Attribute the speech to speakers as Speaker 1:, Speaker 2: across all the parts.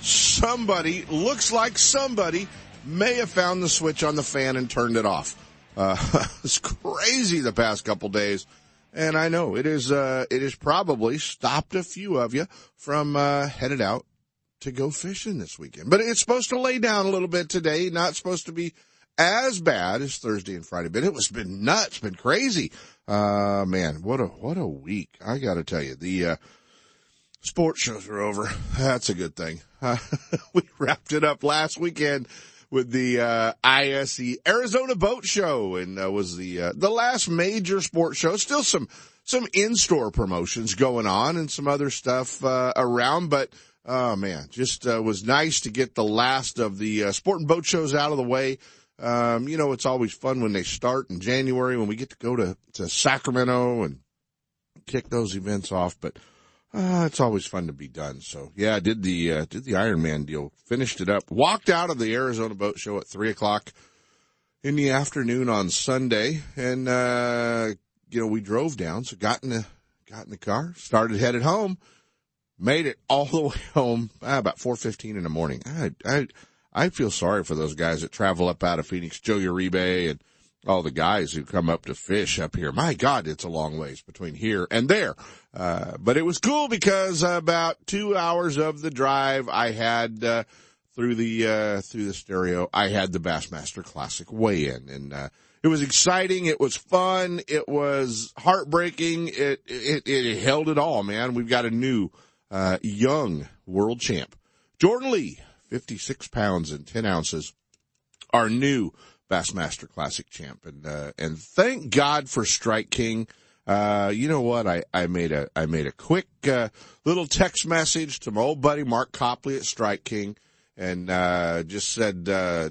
Speaker 1: Somebody, looks like somebody, may have found the switch on the fan and turned it off. Uh, it's crazy the past couple days. And I know it is, uh, it has probably stopped a few of you from, uh, headed out to go fishing this weekend. But it's supposed to lay down a little bit today, not supposed to be as bad as Thursday and Friday, but it was been nuts, been crazy. Uh, man, what a, what a week. I gotta tell you, the, uh, sports shows are over. That's a good thing. Uh, we wrapped it up last weekend with the uh, ISE Arizona Boat Show, and that was the uh, the last major sports show. Still some some in store promotions going on and some other stuff uh, around, but oh man, just uh, was nice to get the last of the uh, sport and boat shows out of the way. Um, you know, it's always fun when they start in January when we get to go to to Sacramento and kick those events off, but uh, it's always fun to be done. So yeah, I did the, uh, did the Ironman deal, finished it up, walked out of the Arizona boat show at three o'clock in the afternoon on Sunday. And, uh, you know, we drove down. So got in the, got in the car, started headed home, made it all the way home ah, about 4.15 in the morning. I, I, I feel sorry for those guys that travel up out of Phoenix, Joe Uribe and, all the guys who come up to fish up here. My God, it's a long ways between here and there. Uh, but it was cool because about two hours of the drive I had, uh, through the, uh, through the stereo, I had the Bassmaster Classic weigh in and, uh, it was exciting. It was fun. It was heartbreaking. It, it, it held it all, man. We've got a new, uh, young world champ. Jordan Lee, 56 pounds and 10 ounces, our new Bassmaster Classic champ. And, uh, and thank God for Strike King. Uh, you know what? I, I made a, I made a quick, uh, little text message to my old buddy Mark Copley at Strike King and, uh, just said, uh,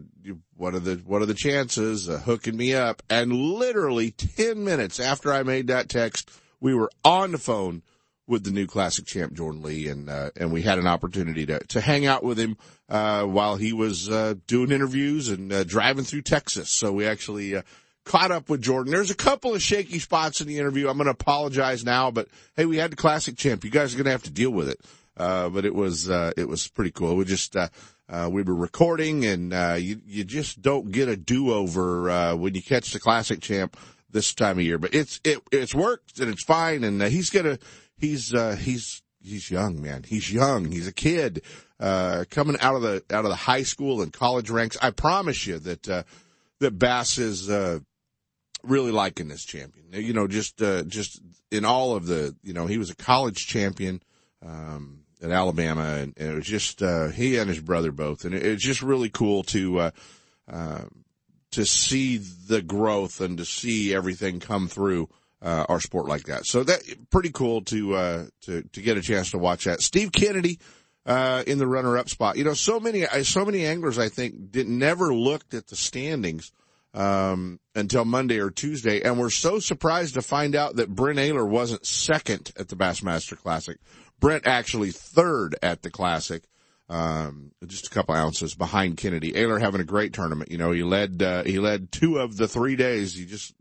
Speaker 1: what are the, what are the chances of hooking me up? And literally 10 minutes after I made that text, we were on the phone with the new classic champ Jordan Lee, and uh, and we had an opportunity to to hang out with him uh, while he was uh, doing interviews and uh, driving through Texas. So we actually uh, caught up with Jordan. There's a couple of shaky spots in the interview. I'm going to apologize now, but hey, we had the classic champ. You guys are going to have to deal with it. Uh, but it was it was pretty cool. We just we were recording, and you you just don't get a do over when you catch the classic champ this time of year. But it's it it's worked and it's fine, and he's gonna he's uh, he's he's young, man. He's young. He's a kid uh, coming out of the out of the high school and college ranks. I promise you that uh, that Bass is uh, really liking this champion. You know, just uh, just in all of the you know he was a college champion. Um, at Alabama, and, and, it was just uh, he and his brother both, and it, it's just really cool to uh, uh, to see the growth and to see everything come through uh, our sport like that. So that pretty cool to uh, to to get a chance to watch that. Steve Kennedy uh, in the runner-up spot. You know, so many so many anglers I think did never looked at the standings um, until Monday or Tuesday, and were so surprised to find out that Brent Ehrler wasn't second at the Bassmaster Classic. Brent actually third at the Classic. Um, just a couple ounces behind Kennedy. Ehrler having a great tournament. You know, he led, uh, he led two of the three days. He just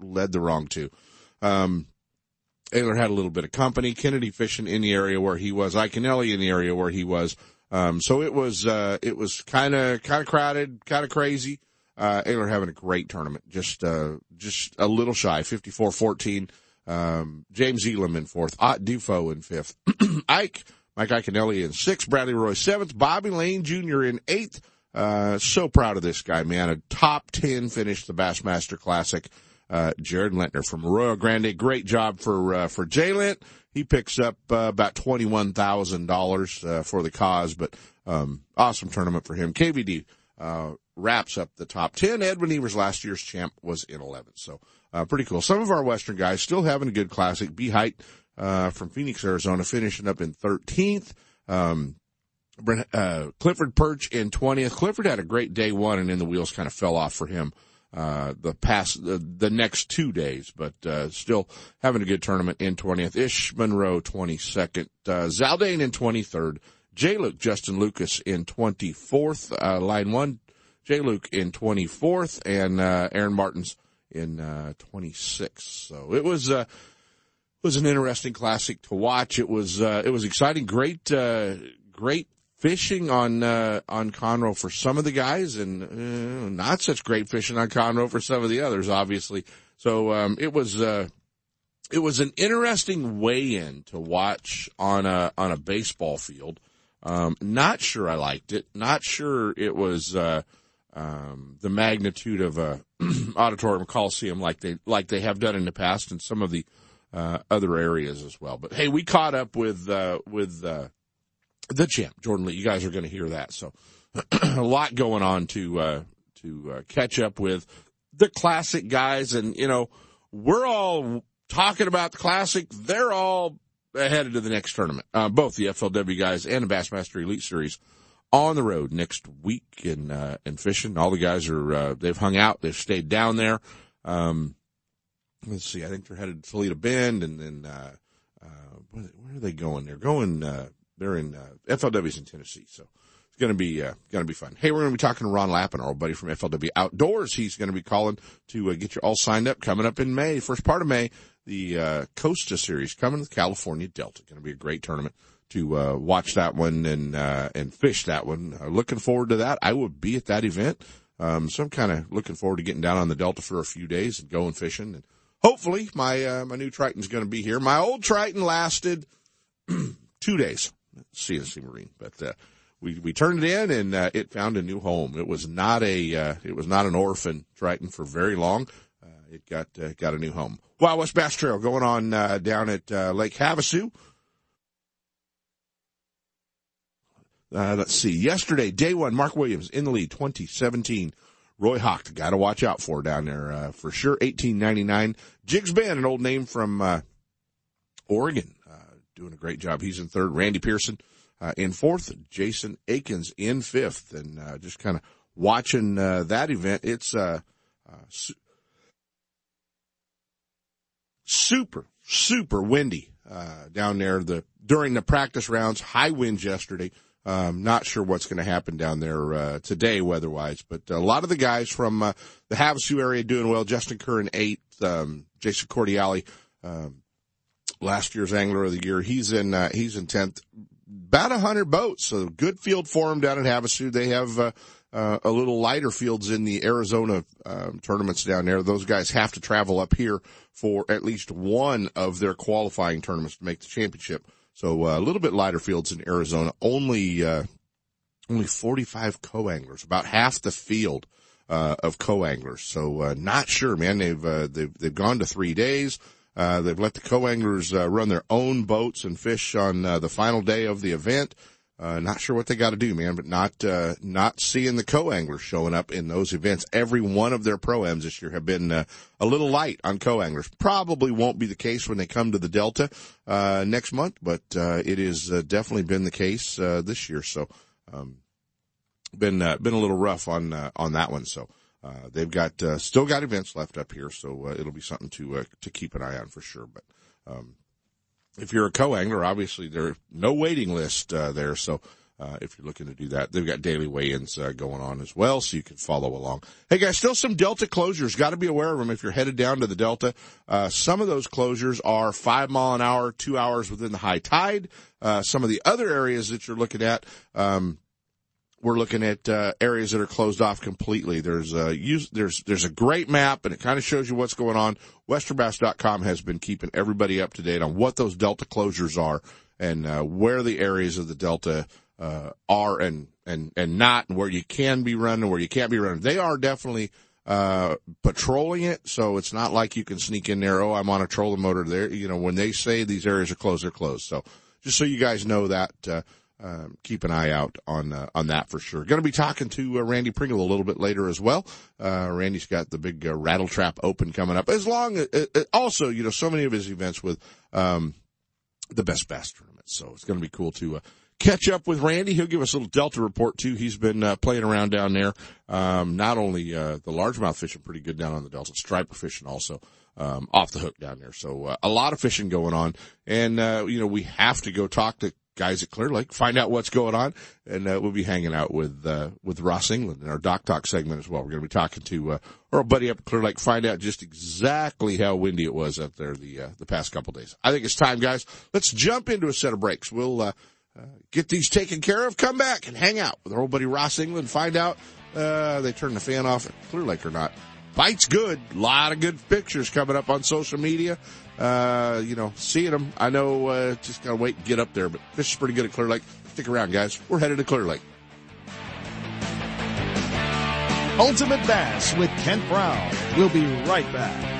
Speaker 1: led the wrong two. Um, Ehrler had a little bit of company. Kennedy fishing in the area where he was. Iaconelli in the area where he was. Um, so it was, uh, it was kind of, kind of crowded, kind of crazy. Uh, Ehrler having a great tournament. Just, uh, just a little shy, 54-14. Um, James Elam in fourth. Ott DeFoe in fifth. Ike, Mike Iaconelli in sixth. Bradley Roy seventh. Bobby Lane Jr. in eighth. Uh, so proud of this guy, man. A top 10 finish the Bassmaster Classic uh, Jared Lintner from Arroyo Grande. Great job for, uh, for Jay Lint. He picks up, uh, about $21,000, uh, for the cause, but, um, awesome tournament for him. KVD, uh, wraps up the top 10. Edwin Evers, last year's champ, was in 11. So, uh, pretty cool. Some of our Western guys still having a good classic. B Height, uh, from Phoenix, Arizona, finishing up in 13th. Um, uh, Clifford Pirch in 20th. Clifford had a great day one and then the wheels kind of fell off for him, uh, the past, the, the next two days, but, uh, still having a good tournament in 20th. Ish Monroe 22nd, uh, Zaldain in 23rd. J. Luke, Justin Lucas in 24th, uh, line one, J. Luke in 24th and, uh, Aaron Martens in, uh, 26th. So it was, uh, was an interesting classic to watch. It was, uh, it was exciting. Great, uh, great fishing on uh, on Conroe for some of the guys, and uh, not such great fishing on Conroe for some of the others, obviously. So um, it was uh, it was an interesting weigh-in to watch on a on a baseball field. Um, not sure I liked it. Not sure it was uh, um, the magnitude of a auditorium coliseum like they like they have done in the past, and some of the uh, other areas as well. But hey, we caught up with uh, with the champ, Jordan Lee. You guys are going to hear that. So a lot going on to, uh, to uh, catch up with the classic guys. And, you know, we're all talking about the classic. They're all headed to the next tournament. Uh, both the FLW guys and the Bassmaster Elite Series on the road next week in, uh, in fishing. All the guys are, uh, they've hung out. They've stayed down there. Um, let's see. I think they're headed to Toledo Bend and then, uh, uh, where, where are they going? They're going, uh, they're in uh, FLW's in Tennessee, so it's going to be uh, going to be fun. Hey, we're going to be talking to Ron Lappin, our buddy from FLW Outdoors. He's going to be calling to uh, get you all signed up coming up in May, first part of May. The uh, Costa Series coming to the California Delta. Going to be a great tournament to uh, watch that one and uh, and fish that one. Uh, looking forward to that. I will be at that event, um, so I'm kind of looking forward to getting down on the Delta for a few days and going fishing. And hopefully, my uh, my new Triton's going to be here. My old Triton lasted two days. CNC Marine, but, uh, we, we turned it in and, uh, it found a new home. It was not a, uh, it was not an orphan Triton for very long. Uh, it got, uh, got a new home. Wild West Bass Trail going on, uh, down at, Lake Havasu. Let's see. Yesterday, day one, Mark Williams in the lead, 2017. Roy Hawk, got to watch out for down there, uh, for sure. 1899. Jigs Band, an old name from, uh, Oregon doing a great job. He's in third. Randy Pearson uh, in fourth. Jason Akins in fifth. And uh, just kind of watching uh, that event, it's uh, uh, su- super, super windy uh, down there. The during the practice rounds, high winds yesterday. Um, not sure what's going to happen down there uh, today weather-wise, but a lot of the guys from uh, the Havasu area doing well. Justin Kerr in eighth, um, Jason Cordiali um, last year's angler of the year. He's in, uh, he's in 10th. About a hundred boats. So good field for him down in Havasu. They have, uh, uh, a little lighter fields in the Arizona um, tournaments down there. Those guys have to travel up here for at least one of their qualifying tournaments to make the championship. So uh, a little bit lighter fields in Arizona. Only uh, only 45 co-anglers, about half the field uh, of co-anglers. So uh, not sure, man. They've uh, they've they've gone to three days. Uh, they've let the co-anglers uh, run their own boats and fish on uh, the final day of the event. Uh, not sure what they got to do, man, but not uh, not seeing the co-anglers showing up in those events. Every one of their pro-ams this year have been uh, a little light on co-anglers. Probably won't be the case when they come to the Delta next month, but uh it is definitely been the case this year. So, um, been been a little rough on on that one. So. Uh, they've got uh, still got events left up here, so uh, it'll be something to uh, to keep an eye on for sure. But um, if you're a co-angler, obviously there's no waiting list uh, there. So uh, if you're looking to do that, they've got daily weigh-ins going on as well, so you can follow along. Hey guys, still some Delta closures. Got to be aware of them if you're headed down to the Delta. some of those closures are five mile an hour, two hours within the high tide. some of the other areas that you're looking at. Um, we're looking at uh, areas that are closed off completely. There's a use, there's there's a great map, and it kind of shows you what's going on. WesternBass.com has been keeping everybody up to date on what those delta closures are and uh, where the areas of the delta uh, are and and and not, and where you can be running, where you can't be running. They are definitely uh, patrolling it, so it's not like you can sneak in there. Oh, I'm on a trolling motor there. You know, when they say these areas are closed, they're closed. So just so you guys know that. Um, keep an eye out on uh, on that for sure. Going to be talking to uh, Randy Pringle a little bit later as well. Uh, Randy's got the big uh, Rattle Trap Open coming up. As long as uh, uh, also, you know, so many of his events with um, the best bass tournament. So it's going to be cool to catch up with Randy. He'll give us a little Delta report too. He's been playing around down there. Um, not only uh, the largemouth fishing pretty good down on the Delta, striper fishing also um, off the hook down there. So uh, a lot of fishing going on, and uh, you know we have to go talk to guys at Clear Lake, find out what's going on, and uh, we'll be hanging out with uh, with Ross England in our Dock Talk segment as well. We're going to be talking to uh, our buddy up at Clear Lake, find out just exactly how windy it was up there the uh, the past couple days. I think it's time, guys. Let's jump into a set of breaks. We'll uh, uh, get these taken care of, come back and hang out with our old buddy Ross England, find out uh, they turn the fan off at Clear Lake or not. Bite's good. A lot of good pictures coming up on social media. Uh, you know, seeing them. I know, uh, just gotta wait and get up there, but fish is pretty good at Clear Lake. Stick around, guys. We're headed to Clear Lake.
Speaker 2: Ultimate Bass with Kent Brown. We'll be right back.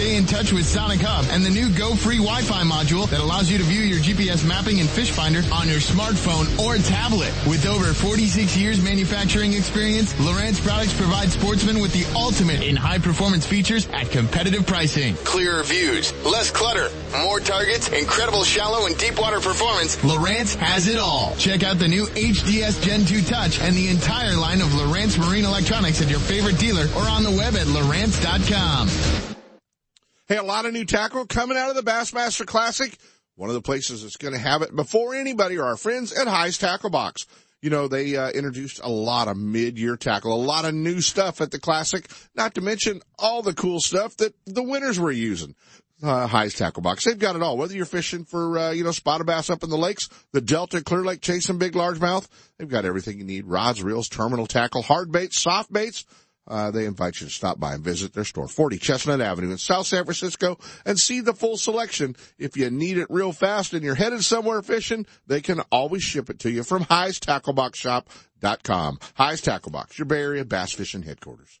Speaker 3: Stay in touch with Sonic Hub and the new Go Free Wi-Fi module that allows you to view your GPS mapping and fish finder on your smartphone or tablet. With over 46 years manufacturing experience, Lowrance products provide sportsmen with the ultimate in high performance features at competitive pricing.
Speaker 4: Clearer views, less clutter, more targets, incredible shallow and deep water performance.
Speaker 3: Lowrance has it all. Check out the new HDS Gen 2 Touch and the entire line of Lowrance Marine Electronics at your favorite dealer or on the web at Lowrance.com.
Speaker 1: Hey, a lot of new tackle coming out of the Bassmaster Classic. One of the places that's going to have it before anybody are our friends at Hi's Tackle Box. You know, they uh, introduced a lot of mid-year tackle, a lot of new stuff at the Classic, not to mention all the cool stuff that the winners were using. Uh, Hi's Tackle Box. They've got it all. Whether you're fishing for, uh, you know, spotted bass up in the lakes, the Delta, Clear Lake, chasing big largemouth, they've got everything you need. Rods, reels, terminal tackle, hard baits, soft baits, uh, they invite you to stop by and visit their store, 40 Chestnut Avenue in South San Francisco, and see the full selection. If you need it real fast and you're headed somewhere fishing, they can always ship it to you from HighsTackleBoxShop.com. Hi's Tackle Box, your Bay Area bass fishing headquarters.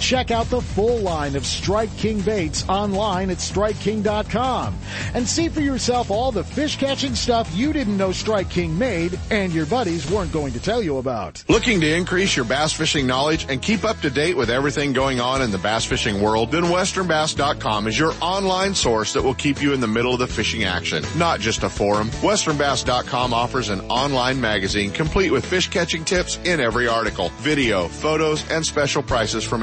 Speaker 2: Check out the full line of Strike King baits online at StrikeKing.com and see for yourself all the fish catching stuff you didn't know Strike King made and your buddies weren't going to tell you about.
Speaker 5: Looking to increase your bass fishing knowledge and keep up to date with everything going on in the bass fishing world? Then WesternBass.com is your online source that will keep you in the middle of the fishing action, not just a forum. WesternBass.com offers an online magazine complete with fish catching tips in every article, video, photos, and special prices from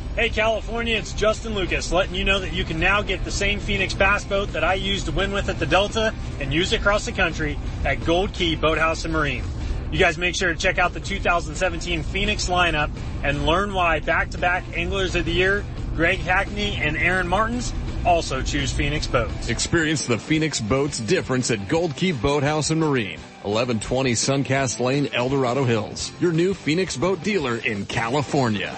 Speaker 6: Hey California, it's Justin Lucas letting you know that you can now get the same Phoenix bass boat that I used to win with at the Delta and use across the country at Gold Key Boathouse and Marine. You guys make sure to check out the 2017 Phoenix lineup and learn why back-to-back Anglers of the Year, Greg Hackney and Aaron Martens, also choose Phoenix boats.
Speaker 7: Experience the Phoenix boats difference at Gold Key Boathouse and Marine. 1120 Suncast Lane, El Dorado Hills. Your new Phoenix boat dealer in California.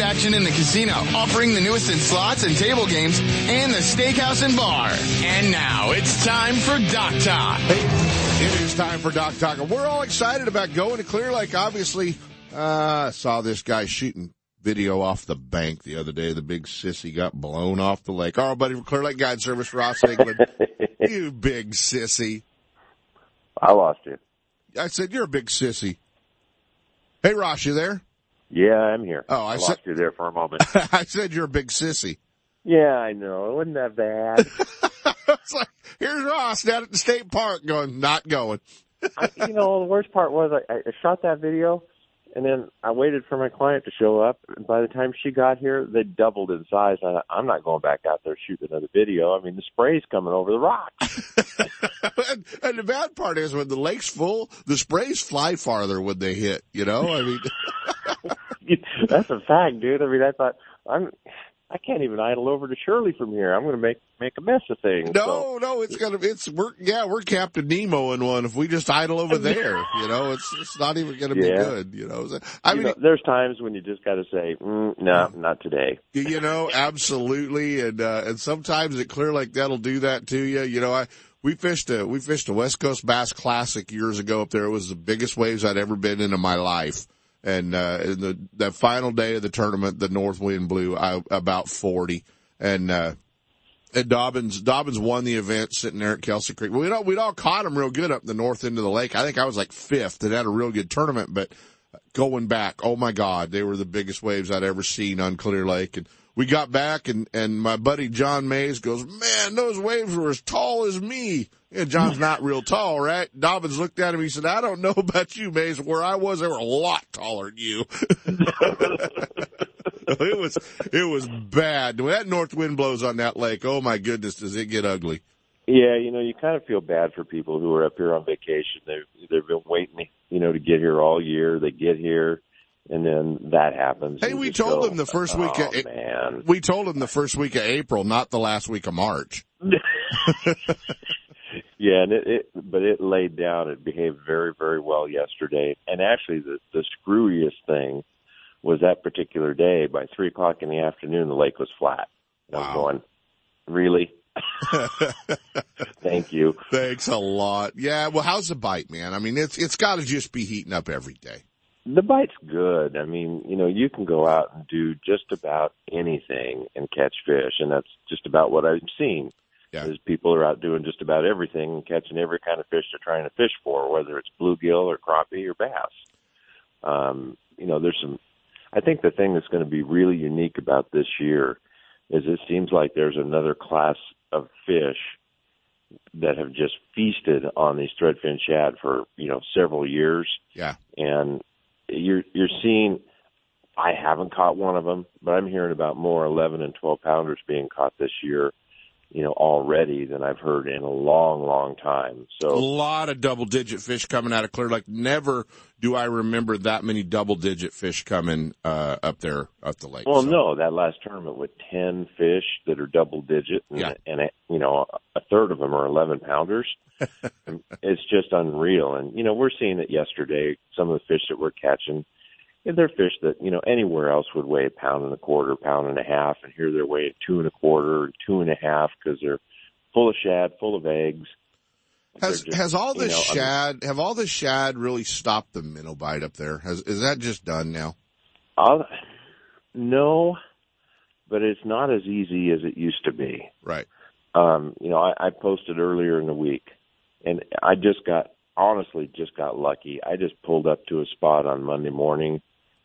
Speaker 3: action in the casino, offering the newest in slots and table games, and the steakhouse and bar. And now it's time for Dock Talk.
Speaker 1: Hey, it is time for Dock Talk. And We're all excited about going to Clear Lake. Obviously, uh, I saw this guy shooting video off the bank the other day. The big sissy got blown off the lake. Our buddy from Clear Lake Guide Service, Ross England. you big sissy.
Speaker 8: I lost you.
Speaker 1: I said, you're a big sissy. Hey, Ross, you there?
Speaker 8: Yeah, I'm here.
Speaker 1: Oh, I
Speaker 8: I
Speaker 1: said-
Speaker 8: lost you there for a moment.
Speaker 1: I said you're a big sissy.
Speaker 8: yeah, I know. It wasn't that bad.
Speaker 1: it's like, here's Ross down at the state park going, not going.
Speaker 8: I, you know, the worst part was I, I shot that video, and then I waited for my client to show up. And by the time she got here, they doubled in size. I, I'm not going back out there shooting another video. I mean, the spray's coming over the rocks.
Speaker 1: and, and the bad part is when the lake's full, the sprays fly farther when they hit, you know? I mean,
Speaker 8: That's a fact, dude. I mean, I thought I'm. I can't even idle over to Shirley from here. I'm going to make make a mess of things.
Speaker 1: no,
Speaker 8: So,
Speaker 1: no, it's gonna, it's, we're, yeah, we're Captain Nemo in one. If we just idle over there, you know, it's, it's not even gonna be
Speaker 8: Yeah.
Speaker 1: good, you know? I
Speaker 8: you
Speaker 1: mean,
Speaker 8: know, there's times when you just got to say, mm, "No, not today."
Speaker 1: you know, absolutely. And, uh, and sometimes it Clear like that'll do that to you. You know, I, we fished a, we fished a West Coast Bass Classic years ago up there. It was the biggest waves I'd ever been in in my life. And, uh, the, that final day of the tournament, the north wind blew about 40 and, uh, and Dobyns, Dobyns won the event sitting there at Kelsey Creek. We'd all, we'd all caught him real good up the north end of the lake. I think I was like fifth and had a real good tournament, but going back, oh my God, they were the biggest waves I'd ever seen on Clear Lake. And we got back and, and my buddy John Mays goes, man, those waves were as tall as me. And John's not real tall, right? Dobyns looked at him. He said, I don't know about you, Mays. Where I was, they were a lot taller than you. it was, it was bad. When that north wind blows on that lake, oh my goodness, does it get ugly?
Speaker 8: Yeah, you know, you kind of feel bad for people who are up here on vacation. They've they've been waiting, you know, to get here all year. They get here, and then that happens.
Speaker 1: Hey, we told
Speaker 8: go,
Speaker 1: them the first
Speaker 8: oh,
Speaker 1: week of, oh,
Speaker 8: man.
Speaker 1: we told them the first week of April, not the last week of March.
Speaker 8: Yeah, and it, it but it laid down. It behaved very very well yesterday. And actually, the the screwiest thing was that particular day. By three o'clock in the afternoon, the lake was flat. And I was going, really? Thank you.
Speaker 1: Thanks a lot. Yeah, well, how's the bite, man? I mean, it's it's got to just be heating up every day.
Speaker 8: The bite's good. I mean, you know, you can go out and do just about anything and catch fish, and that's just about what I've seen.
Speaker 1: Yeah.
Speaker 8: Is people are out doing just about everything and catching every kind of fish they're trying to fish for, whether it's bluegill or crappie or bass. Um, you know, there's some. I think the thing that's going to be really unique about this year is it seems like there's another class of fish that have just feasted on these threadfin shad for you know several years
Speaker 1: Yeah.
Speaker 8: and you're you're seeing I haven't caught one of them, but I'm hearing about more 11 and 12 pounders being caught this year, you know, already than I've heard in a long, long time. So a
Speaker 1: lot of double digit fish coming out of Clear Lake. Never do I remember that many double digit fish coming uh, up there up the lake.
Speaker 8: well,
Speaker 1: So,
Speaker 8: no, that last tournament with 10 fish that are double digit, and,
Speaker 1: Yeah.
Speaker 8: and you know, a third of them are 11 pounders. it's just unreal, and you know, we're seeing it yesterday. Some of the fish that we're catching. Yeah, They're fish that, you know, anywhere else would weigh a pound and a quarter, pound and a half, and here they're weighing two and a quarter, two and a half because they're full of shad, full of eggs.
Speaker 1: Has
Speaker 8: just,
Speaker 1: has all
Speaker 8: you
Speaker 1: this
Speaker 8: know,
Speaker 1: shad have all this shad really stopped the minnow bite up there? Has is that just done now?
Speaker 8: I'll, no, but it's not as easy as it used to be.
Speaker 1: Right.
Speaker 8: Um, you know, I, I posted earlier in the week, and I just got honestly just got lucky. I just pulled up to a spot on Monday morning,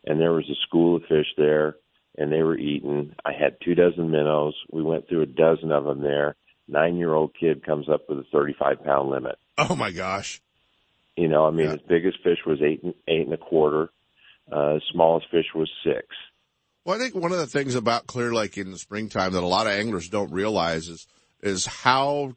Speaker 8: and there was a school of fish there, and they were eating. I had two dozen minnows. We went through a dozen of them there. Nine year old kid comes up with a thirty five pound limit.
Speaker 1: Oh my gosh.
Speaker 8: You know, I mean,
Speaker 1: Yeah.
Speaker 8: his biggest fish was eight and eight and a quarter. Uh, smallest fish was six.
Speaker 1: Well, I think one of the things about Clear Lake in the springtime that a lot of anglers don't realize is is how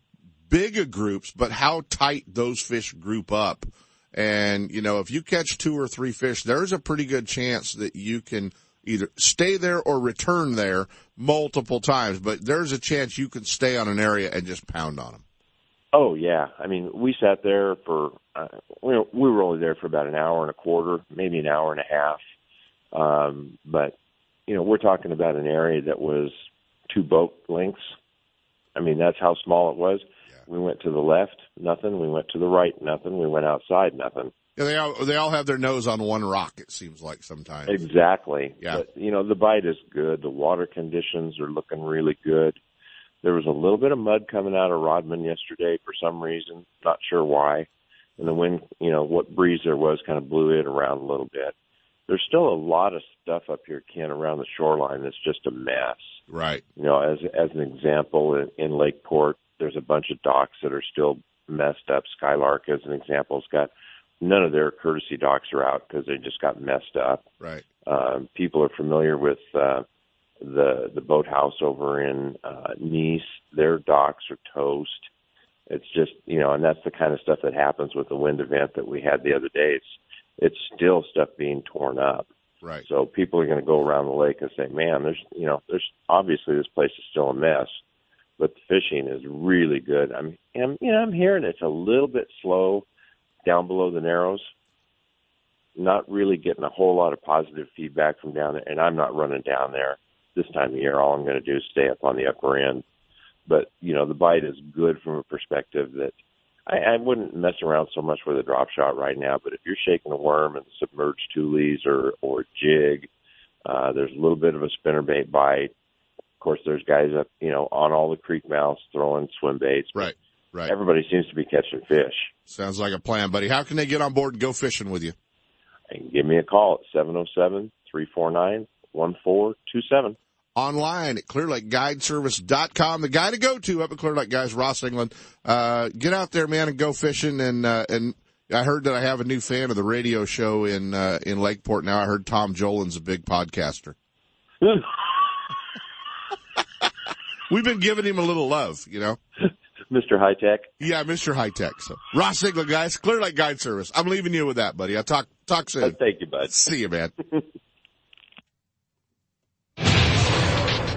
Speaker 1: big a groups, but how tight those fish group up. And you know, if you catch two or three fish, there's a pretty good chance that you can either stay there or return there multiple times. But there's a chance you can stay on an area and just pound on them.
Speaker 8: Oh yeah, I mean, we sat there for uh, we we were only there for about an hour and a quarter, maybe an hour and a half. Um, but you know, we're talking about an area that was two boat lengths. I mean, that's how small it was. We went to the left, nothing. We went to the right, nothing. We went outside, nothing.
Speaker 1: Yeah, they all they all have their nose on one rock. It seems like sometimes.
Speaker 8: Exactly.
Speaker 1: Yeah.
Speaker 8: But, you know, the bite is good. The water conditions are looking really good. There was a little bit of mud coming out of Rodman yesterday for some reason. Not sure why. And the wind, you know, what breeze there was kind of blew it around a little bit. There's still a lot of stuff up here, Ken, around the shoreline that's just a mess.
Speaker 1: Right.
Speaker 8: You know, as as an example, in, in Lakeport, there's a bunch of docks that are still messed up. Skylark, as an example, has got none of their courtesy docks are out because they just got messed up.
Speaker 1: Right.
Speaker 8: Um, people are familiar with uh, the the boathouse over in uh, Nice. Their docks are toast. It's just you know, and that's the kind of stuff that happens with the wind event that we had the other day. It's it's still stuff being torn up.
Speaker 1: Right.
Speaker 8: So people are going to go around the lake and say, "Man, there's you know, there's obviously this place is still a mess, but the fishing is really good." I'm, I'm you know, I'm hearing it's a little bit slow down below the Narrows. Not really getting a whole lot of positive feedback from down there, and I'm not running down there this time of year. All I'm going to do is stay up on the upper end. But you know, the bite is good from a perspective that I, I wouldn't mess around so much with a drop shot right now. But if you're shaking a worm and submerged tules or or jig, uh, there's a little bit of a spinnerbait bite. Of course, there's guys up, you know, on all the creek mouths throwing swim baits.
Speaker 1: Right. Right.
Speaker 8: Everybody seems to be catching fish.
Speaker 1: Sounds like a plan, buddy. How can they get on board and go fishing with you?
Speaker 8: And give me a call at seven zero oh seven three four nine one four two seven.
Speaker 1: Online at clearlakeguideservice.com. The guy to go to up at Clear Lake, guys, Ross England. Uh, get out there, man, and go fishing. And, uh, and I heard that I have a new fan of the radio show in, uh, in Lakeport now. I heard Tom Jolin's a big podcaster. We've been giving him a little love, you know.
Speaker 8: Mr. High Tech.
Speaker 1: Yeah, Mr. High Tech. So Ross England, guys, Clear Lake Guide Service. I'm leaving you with that, buddy. I'll talk talk soon.
Speaker 8: Oh, thank you, bud.
Speaker 1: See you, man.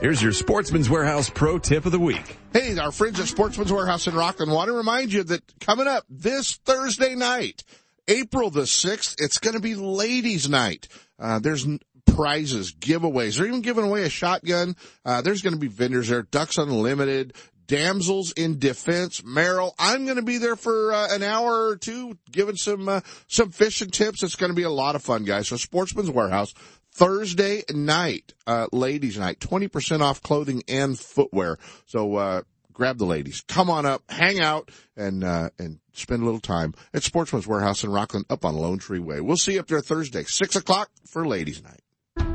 Speaker 7: Here's your Sportsman's Warehouse Pro Tip of the Week.
Speaker 1: Hey, our friends at Sportsman's Warehouse in Rocklin want to remind you that coming up this Thursday night, April the 6th, it's going to be ladies night. Uh, there's prizes, giveaways. They're even giving away a shotgun. Uh, there's going to be vendors there, Ducks Unlimited, Damsels in Defense, Merrell. I'm going to be there for uh, an hour or two, giving some uh, some fishing tips. It's going to be a lot of fun, guys. So Sportsman's Warehouse, Thursday night, uh, ladies night, 20% off clothing and footwear. So, uh, grab the ladies, come on up, hang out, and, uh, and spend a little time at Sportsman's Warehouse in Rocklin up on Lone Tree Way. We'll see you up there Thursday, six o'clock for ladies night.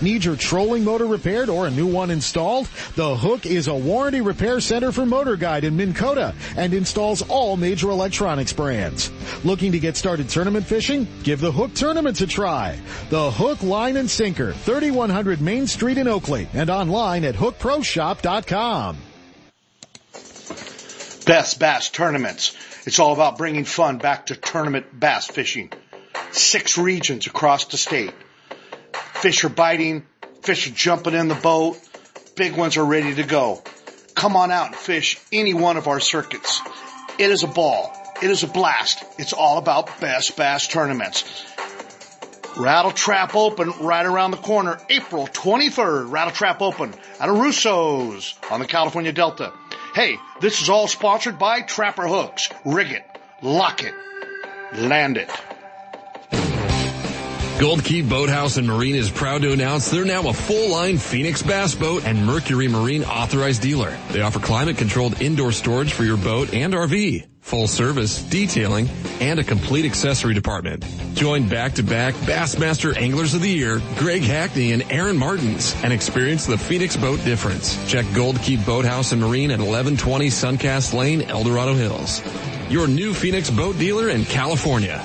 Speaker 2: Need your trolling motor repaired or a new one installed? The Hook is a warranty repair center for Motor Guide in Minn Kota and installs all major electronics brands. Looking to get started tournament fishing? Give the Hook Tournaments a try. The Hook Line and Sinker, 3100 Main Street in Oakley and online at hookproshop.com.
Speaker 9: Best Bass Tournaments. It's all about bringing fun back to tournament bass fishing. Six regions across the state. Fish are biting, fish are jumping in the boat, big ones are ready to go. Come on out and fish any one of our circuits. It is a ball. It is a blast. It's all about best bass tournaments. Rattle Trap Open right around the corner, April 23rd. Rattle Trap Open at Russo's on the California Delta. Hey, this is all sponsored by Trapper Hooks. Rig it, lock it, land it.
Speaker 7: Gold Key Boathouse and Marine is proud to announce they're now a full-line Phoenix Bass Boat and Mercury Marine authorized dealer. They offer climate-controlled indoor storage for your boat and RV, full service, detailing, and a complete accessory department. Join back-to-back Bassmaster Anglers of the Year, Greg Hackney and Aaron Martens, and experience the Phoenix boat difference. Check Gold Key Boathouse and Marine at 1120 Suncast Lane, Eldorado Hills. Your new Phoenix boat dealer in California.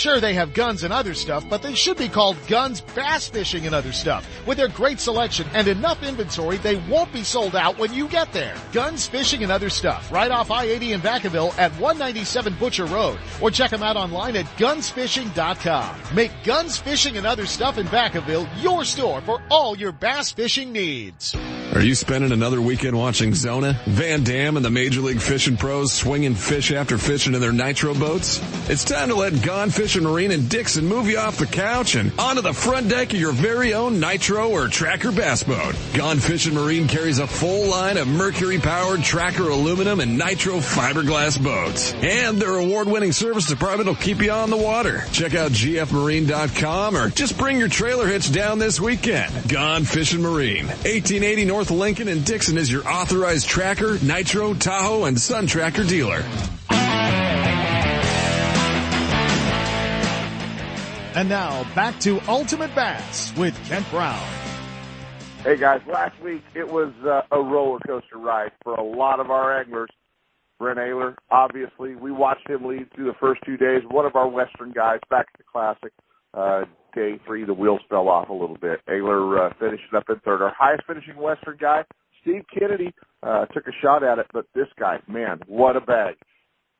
Speaker 2: Sure, they have guns and other stuff, but they should be called Guns Bass Fishing and Other Stuff. With their great selection and enough inventory, they won't be sold out when you get there. Guns Fishing and Other Stuff, right off I-80 in Vacaville at 197 Butcher Road, or check them out online at gunsfishing.com. Make Guns Fishing and Other Stuff in Vacaville your store for all your bass fishing needs.
Speaker 7: Are you spending another weekend watching Zona, Van Dam, and the Major League Fishing pros swinging fish after fishing in their nitro boats? It's time to let Gone Fishing Marine and Dixon move you off the couch and onto the front deck of your very own nitro or tracker bass boat. Gone Fishing Marine carries a full line of mercury powered tracker aluminum and nitro fiberglass boats. And their award winning service department will keep you on the water. Check out gfmarine.com or just bring your trailer hitch down this weekend. Gone Fishing Marine, 1880 North Lincoln and Dixon is your authorized tracker, nitro, Tahoe, and Sun Tracker dealer.
Speaker 2: And now back to Ultimate Bass with Kent Brown.
Speaker 10: Hey guys, last week it was uh, a roller coaster ride for a lot of our anglers. Brent Ehrler, obviously, we watched him lead through the first two days. One of our Western guys back at the Classic. Uh, day three, the wheels fell off a little bit. Ehrler uh, finishing up in third. Our highest finishing Western guy, Steve Kennedy uh, took a shot at it, but this guy, man, what a bag!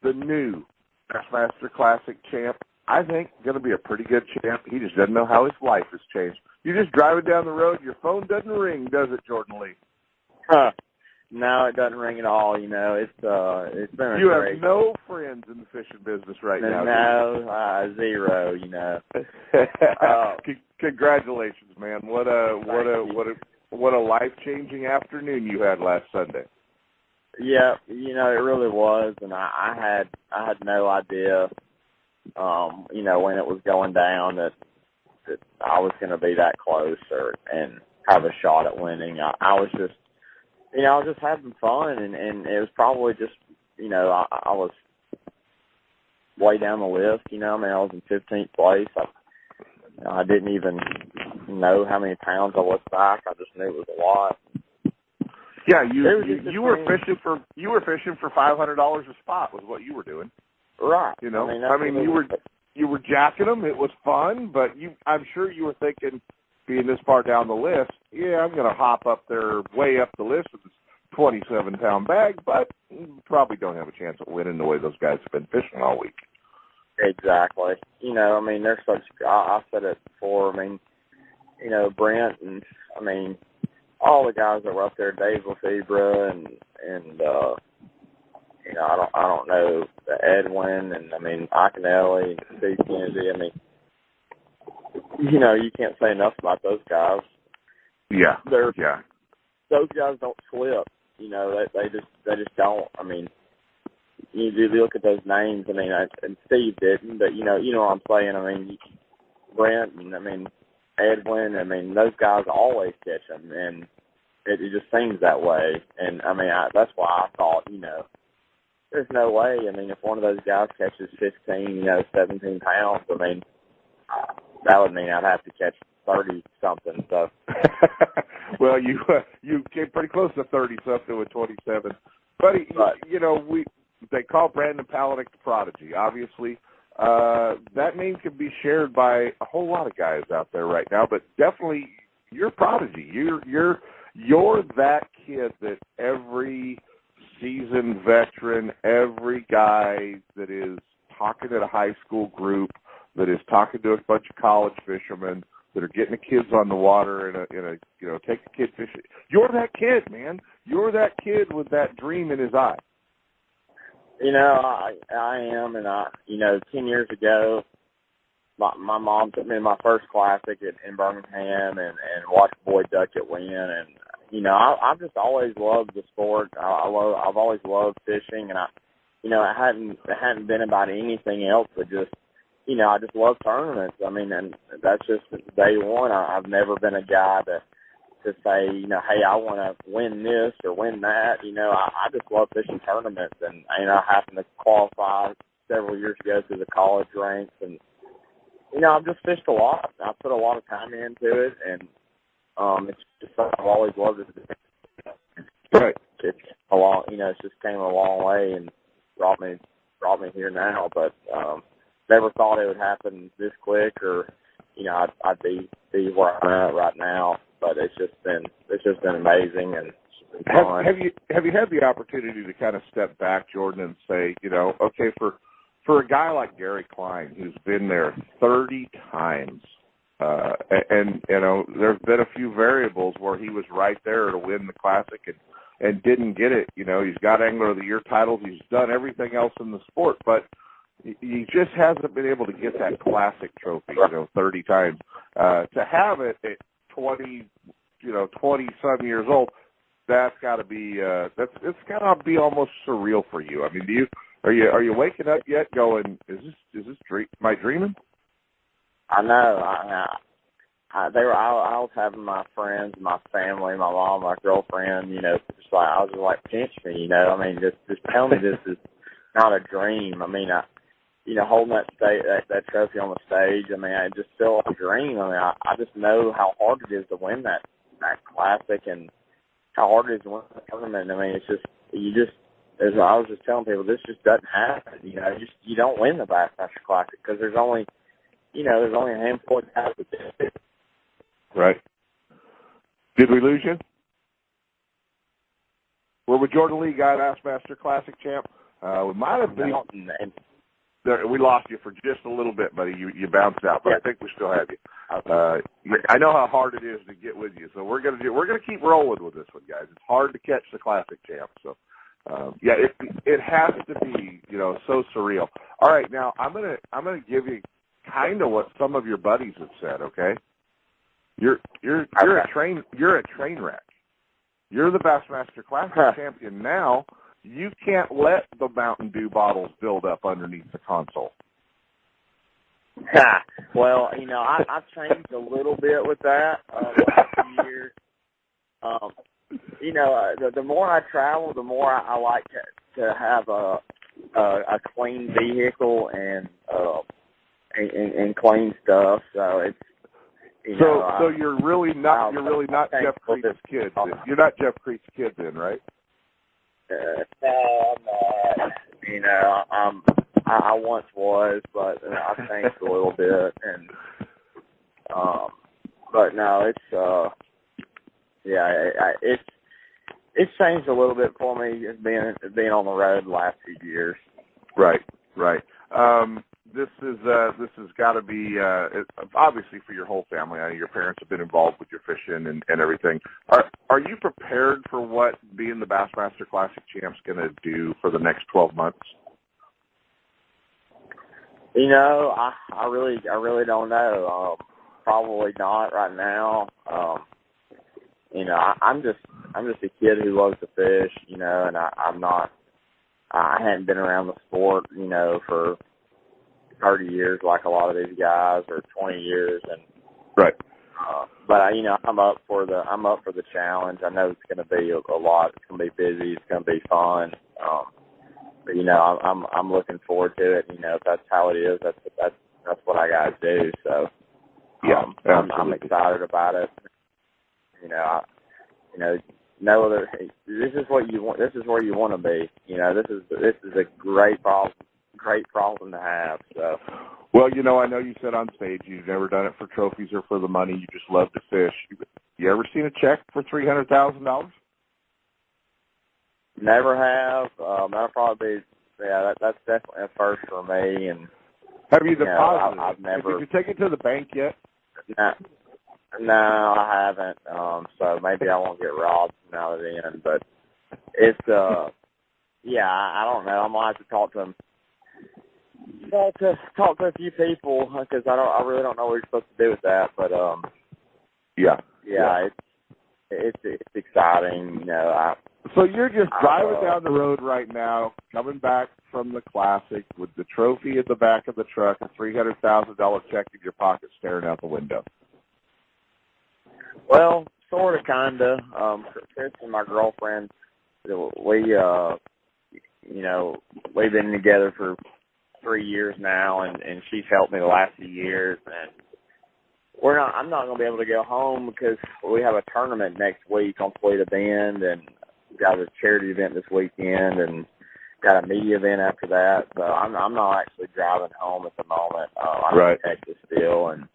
Speaker 10: The new Bassmaster Classic champ. I think going to be a pretty good champ. He just doesn't know how his life has changed. You're just driving down the road, your phone doesn't ring, does it, Jordan Lee?
Speaker 11: Huh. No, it doesn't ring at all. You know, it's uh, it's been a
Speaker 10: You have no friends in the fishing business right now.
Speaker 11: no, uh, zero. You know.
Speaker 10: you? C- Congratulations, man! What a what a what a what a life changing afternoon you had last Sunday.
Speaker 11: Yeah, you know, it really was, and I, I had I had no idea, um, you know, when it was going down that that I was going to be that close or and have a shot at winning. I, I was just, you know, I was just having fun, and and it was probably just, you know, I, I was way down the list. You know, I mean, I was in 15th place. I, I didn't even know how many pounds I looked back. I just knew it was a lot.
Speaker 10: Yeah, you you, you were fishing for you were fishing for five hundred dollars a spot was what you were doing.
Speaker 11: Right.
Speaker 10: You know,
Speaker 11: I mean,
Speaker 10: I mean, you were you were jacking them. It was fun, but you I'm sure you were thinking, being this far down the list, yeah, I'm going to hop up there, way up the list with this 27 pound bag, but probably don't have a chance at winning the way those guys have been fishing all week.
Speaker 11: Exactly. You know, I mean, they're such. I, I said it before. I mean, you know, Brent and I mean, all the guys that were up there, Dave Lefebre and and uh, you know, I don't I don't know the Edwin and I mean Iaconelli and Steve Kennedy. I mean, you know, you can't say enough about those guys.
Speaker 10: Yeah,
Speaker 11: They're
Speaker 10: yeah,
Speaker 11: those guys don't slip. You know, they they just they just don't. I mean, you do look at those names. I mean, I, and Steve didn't, but you know, you know what I'm saying. I mean, Brent and I mean Edwin. I mean, those guys always catch them, and it, it just seems that way. And I mean, I, that's why I thought, you know, there's no way. I mean, if one of those guys catches 15, you know, 17 pounds, I mean, uh, that would mean I'd have to catch 30 something. So.
Speaker 10: well, you uh, you came pretty close to 30 something with 27, buddy.
Speaker 11: Right.
Speaker 10: You, you know, we they call Brandon Palaniuk the prodigy. Obviously, uh, that name can be shared by a whole lot of guys out there right now, but definitely you're prodigy. You're you're you're that kid that every seasoned veteran, every guy that is talking at a high school group, that is talking to a bunch of college fishermen, that are getting the kids on the water in a in a you know take the kid fishing. You're that kid, man. You're that kid with that dream in his eye.
Speaker 11: You know, I I am, and I you know, ten years ago, my my mom took me to my first classic at, in Birmingham, and and watched Boyd Duckett win, and you know, I I've just always loved the sport. I, I love I've always loved fishing, and I, you know, it hadn't it hadn't been about anything else but just. You know, I just love tournaments. I mean, and that's just day one. I, I've never been a guy to to say, you know, hey, I want to win this or win that. You know, I, I just love fishing tournaments, and you know, I happened to qualify several years ago through the college ranks, and you know, I've just fished a lot. I put a lot of time into it, and um, it's just something I've always loved.
Speaker 10: Right.
Speaker 11: It's a long, you know, it's just came a long way and brought me brought me here now, but um, never thought it would happen this quick, or you know, I'd, I'd be be where I'm at right now. But it's just been it's just been amazing and been
Speaker 10: Have, have you have you had the opportunity to kind of step back, Jordan, and say, you know, okay, for for a guy like Gary Klein who's been there 30 times, uh, and you know, there's been a few variables where he was right there to win the classic and and didn't get it. You know, he's got Angler of the Year titles, he's done everything else in the sport, but he- just hasn't been able to get that classic trophy. You know, 30 times. Uh, to have it at 20, you know, 20 some years old, that's got to be uh that's it's got to be almost surreal for you. I mean, do you are you are you waking up yet going is this is this dream am I dreaming?
Speaker 11: I know. I, I, they were. I, I was having my friends, my family, my mom, my girlfriend. You know, just like I was just like pinch me. You know, I mean, just just tell me this is not a dream. I mean, I, you know, holding that state that, that trophy on the stage. I mean, I just feel like a dream. I mean, I, I just know how hard it is to win that that classic and how hard it is to win the tournament. I mean, it's just you just. As I was just telling people, this just doesn't happen. You know, just you don't win the Bassmaster Classic because there's only you know, there's only a handful of guys that do it.
Speaker 10: Right. Did we lose you? Jordan Lee guy, Bassmaster Classic champ. Uh, we might have been. There, we lost you for just a little bit, buddy. You you bounced out, but I think we still have you. Uh, I know how hard it is to get with you, so we're gonna do. We're gonna keep rolling with this one, guys. It's hard to catch the classic champ, so um, yeah, it it has to be you know so surreal. All right, now I'm gonna I'm gonna give you kind of what some of your buddies have said. Okay, you're you're you're a train you're a train wreck. You're the Bassmaster Classic champion now. You can't let the Mountain Dew bottles build up underneath the console.
Speaker 11: well, you know, I, I've changed a little bit with that uh, last few years. Um, you know, uh, the, the more I travel, the more I, I like to, to have a, a a clean vehicle and uh, and, and, and clean stuff. So it's you
Speaker 10: so
Speaker 11: know,
Speaker 10: so
Speaker 11: I-
Speaker 10: you're really not you're really not
Speaker 11: I'll
Speaker 10: Jeff Kriet's kid. You're not Jeff Kriet's kid then, right?
Speaker 11: Uh, no, I'm not. You know, I'm. I, I once was, but uh, I've changed a little bit, and um, but no, it's uh, yeah, I, I, it's it's changed a little bit for me being being on the road the last few years.
Speaker 10: Right, right. Um, this is uh, this has got to be uh, obviously for your whole family. I know your parents have been involved with your fishing and, and everything. Are are you prepared for what being the Bassmaster Classic champ's going to do for the next twelve months?
Speaker 11: You know, I I really I really don't know. Um, probably not right now. Um, you know, I, I'm just I'm just a kid who loves to fish. You know, and I, I'm not. I hadn't been around the sport, you know, for 30 years like a lot of these guys, or 20 years, and
Speaker 10: Right.
Speaker 11: uh, but I, you know, I'm up for the I'm up for the challenge. I know it's going to be a, a lot. It's going to be busy. It's going to be fun. Um, but you know, I'm I'm I'm looking forward to it. You know, if that's how it is, that's that's that's what I got to do. So
Speaker 10: Yeah,
Speaker 11: um, I'm, I'm excited about it. You know, I, you know, no other. This is what you want. This is where you want to be. You know, this is this is a great problem. Great problem to have. So
Speaker 10: Well, you know, I know you said on stage you've never done it for trophies or for the money. You just love to fish. You ever seen a check for three hundred thousand dollars?
Speaker 11: never have. Um, that'll probably be. Yeah, that, that's definitely a first for me. And
Speaker 10: Have you
Speaker 11: you know,
Speaker 10: deposited?
Speaker 11: I, I've never.
Speaker 10: Did you take it to the bank yet?
Speaker 11: No, no, I haven't. Um, so maybe I won't get robbed now to the end. But it's uh, yeah, I, I don't know. I'm gonna have to talk to. Talk to talk to a few people because I don't. I really don't know what you're supposed to do with that. But um,
Speaker 10: Yeah.
Speaker 11: yeah, it's it's it's exciting. You know, I
Speaker 10: So you're just driving
Speaker 11: Uh,
Speaker 10: down the road right now, coming back from the classic with the trophy in the back of the truck, a three hundred thousand dollar check in your pocket, staring out the window.
Speaker 11: Well, sort of, kinda. Um, Chris and my girlfriend, we, uh, you know, we've been together for three years now, and and she's helped me the last few years, and we're not. I'm not gonna be able to go home because we have a tournament next week on Toledo Bend, and got a charity event this weekend, and got a media event after that. So I'm I'm not actually driving home at the moment. Uh, I'm
Speaker 10: Right.
Speaker 11: in Texas still, and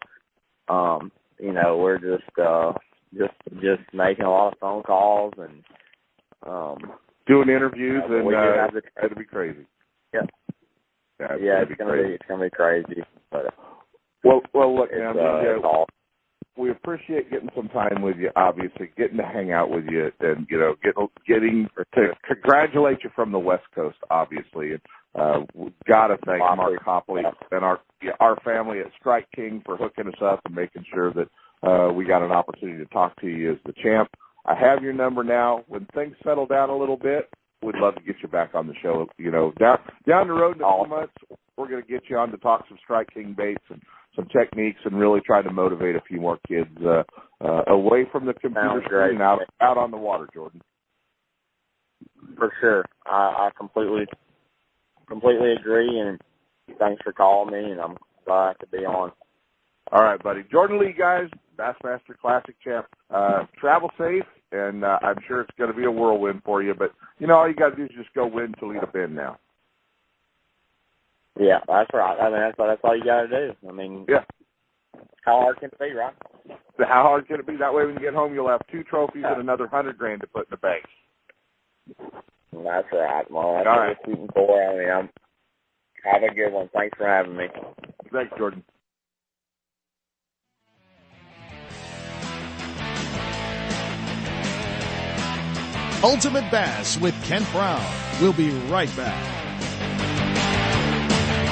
Speaker 11: um, you know, we're just uh just just making a lot of phone calls and um
Speaker 10: Doing interviews
Speaker 11: Yeah,
Speaker 10: and
Speaker 11: we do
Speaker 10: uh,
Speaker 11: the-
Speaker 10: it's gonna be crazy.
Speaker 11: Yeah.
Speaker 10: Yeah, it's
Speaker 11: yeah,
Speaker 10: gonna
Speaker 11: it's
Speaker 10: be
Speaker 11: gonna
Speaker 10: crazy.
Speaker 11: be it's gonna be crazy. But
Speaker 10: Well, well, look, man,
Speaker 11: uh,
Speaker 10: we,
Speaker 11: it's
Speaker 10: uh,
Speaker 11: all
Speaker 10: we appreciate getting some time with you. Obviously, getting to hang out with you, and you know, get, getting to congratulate you from the West Coast. Obviously, and uh, we got to thank Mark Copley and our our family at Strike King for hooking us up and making sure that uh, we got an opportunity to talk to you as the champ. I have your number now. When things settle down a little bit, we'd love to get you back on the show. You know, down down the road in a few months, we're going to get you on to talk some Strike King baits and some techniques and really try to motivate a few more kids uh, uh, away from the computer screen and out out on the water, Jordan.
Speaker 11: for sure. I, I completely completely agree and thanks for calling me and I'm glad to be on.
Speaker 10: All right, buddy. Jordan Lee, guys, Bassmaster Classic champ. Uh, travel safe, and uh, I'm sure it's going to be a whirlwind for you. But you know, all you got to do is just go win Toledo Bend now.
Speaker 11: Yeah, that's right. I mean that's that's all you gotta do. I mean
Speaker 10: Yeah.
Speaker 11: how hard can it be, right?
Speaker 10: So how hard can it be? That way, when you get home, you'll have two trophies and another hundred grand to put in the bank.
Speaker 11: That's right. Well, that's
Speaker 10: All
Speaker 11: what
Speaker 10: right.
Speaker 11: we're shooting for. I mean, I'm, have a good one. Thanks for having me.
Speaker 10: Thanks, Jordan.
Speaker 2: Ultimate Bass with Kent Brown. We'll be right back.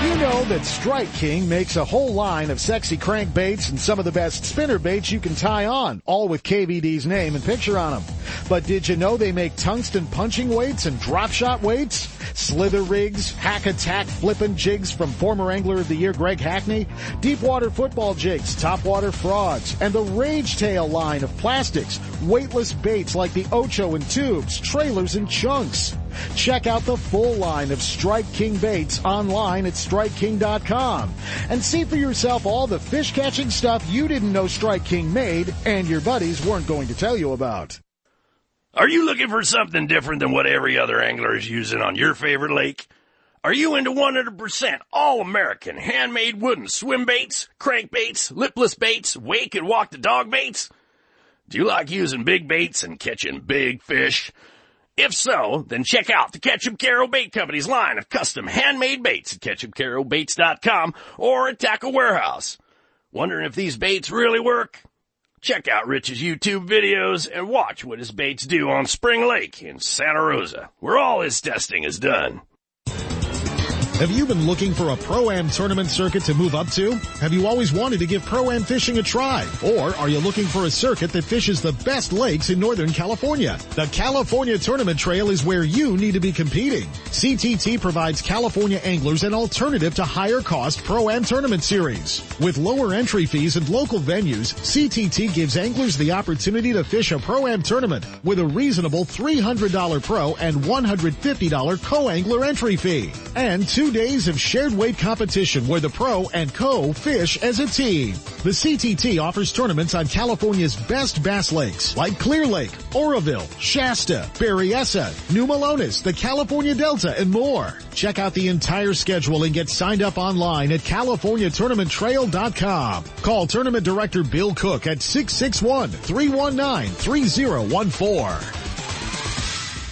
Speaker 2: You know that Strike King makes a whole line of sexy crankbaits and some of the best spinner baits you can tie on, all with KVD's name and picture on them. But did you know they make tungsten punching weights and drop shot weights? Slither rigs, hack attack flippin' jigs from former Angler of the Year Greg Hackney, deep water football jigs, top water frauds, and the Rage Tail line of plastics, weightless baits like the Ocho and tubes, trailers and chunks. Check out the full line of Strike King baits online at StrikeKing.com and see for yourself all the fish catching stuff you didn't know Strike King made and your buddies weren't going to tell you about.
Speaker 12: Are you looking for something different than what every other angler is using on your favorite lake? Are you into 100% all American handmade wooden swim baits, crankbaits, lipless baits, wake and walk the dog baits? Do you like using big baits and catching big fish? If so, then check out the Ketchup Carroll Bait Company's line of custom handmade baits at ketchupcarrollbaits.com or at Tackle Warehouse. Wondering if these baits really work? Check out Rich's YouTube videos and watch what his baits do on Spring Lake in Santa Rosa, where all his testing is done.
Speaker 2: Have you been looking for a Pro-Am tournament circuit to move up to? Have you always wanted to give Pro-Am fishing a try? Or are you looking for a circuit that fishes the best lakes in Northern California? The California Tournament Trail is where you need to be competing. CTT provides California anglers an alternative to higher cost Pro-Am tournament series. With lower entry fees and local venues, CTT gives anglers the opportunity to fish a Pro-Am tournament with a reasonable $300 pro and $150 co-angler entry fee. And two days of shared weight competition where the pro and co fish as a team. The CTT offers tournaments on California's best bass lakes like Clear Lake, Oroville, Shasta, Berryessa, New Melones, the California Delta, and more. Check out the entire schedule and get signed up online at CaliforniaTournamentTrail.com. Call Tournament Director Bill Cook at 661-319-3014.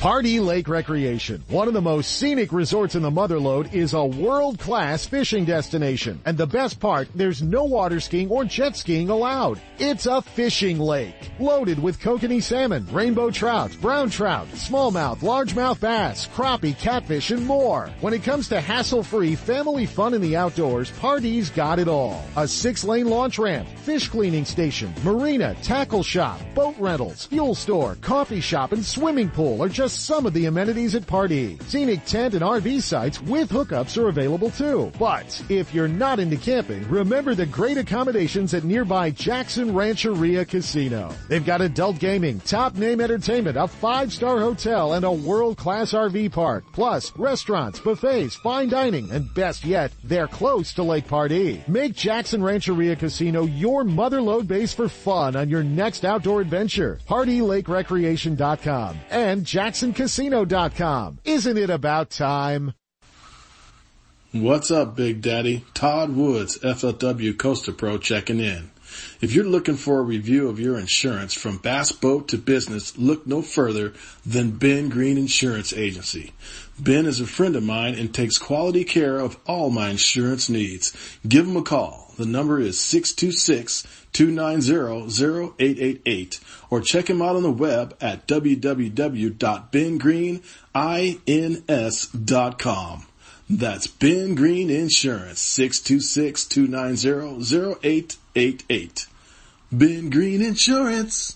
Speaker 2: Pardee Lake Recreation, one of the most scenic resorts in the Motherlode, is a world-class fishing destination. And the best part, there's no water skiing or jet skiing allowed. It's a fishing lake, loaded with kokanee salmon, rainbow trout, brown trout, smallmouth, largemouth bass, crappie, catfish, and more. When it comes to hassle-free family fun in the outdoors, Pardee's got it all. A six-lane launch ramp, fish cleaning station, marina, tackle shop, boat rentals, fuel store, coffee shop, and swimming pool are just some of the amenities at Pardee. Scenic tent and RV sites with hookups are available too. But if you're not into camping, remember the great accommodations at nearby Jackson Rancheria Casino. They've got adult gaming, top name entertainment, a five-star hotel, and a world-class RV park. Plus, restaurants, buffets, fine dining, and best yet, they're close to Lake Pardee. Make Jackson Rancheria Casino your motherlode base for fun on your next outdoor adventure. PardeeLakeRecreation.com and JacksonCasino.com. Isn't it about time?
Speaker 13: What's up, Big Daddy? Todd Woods, FLW Costa Pro checking in. If you're looking for a review of your insurance from bass boat to business, look no further than Ben Green Insurance Agency. Ben is a friend of mine and takes quality care of all my insurance needs. Give him a call. The number is 626-290-0888 or check him out on the web at www.bengreenins.com. That's Ben Green Insurance, 626-290-0888. Ben Green Insurance.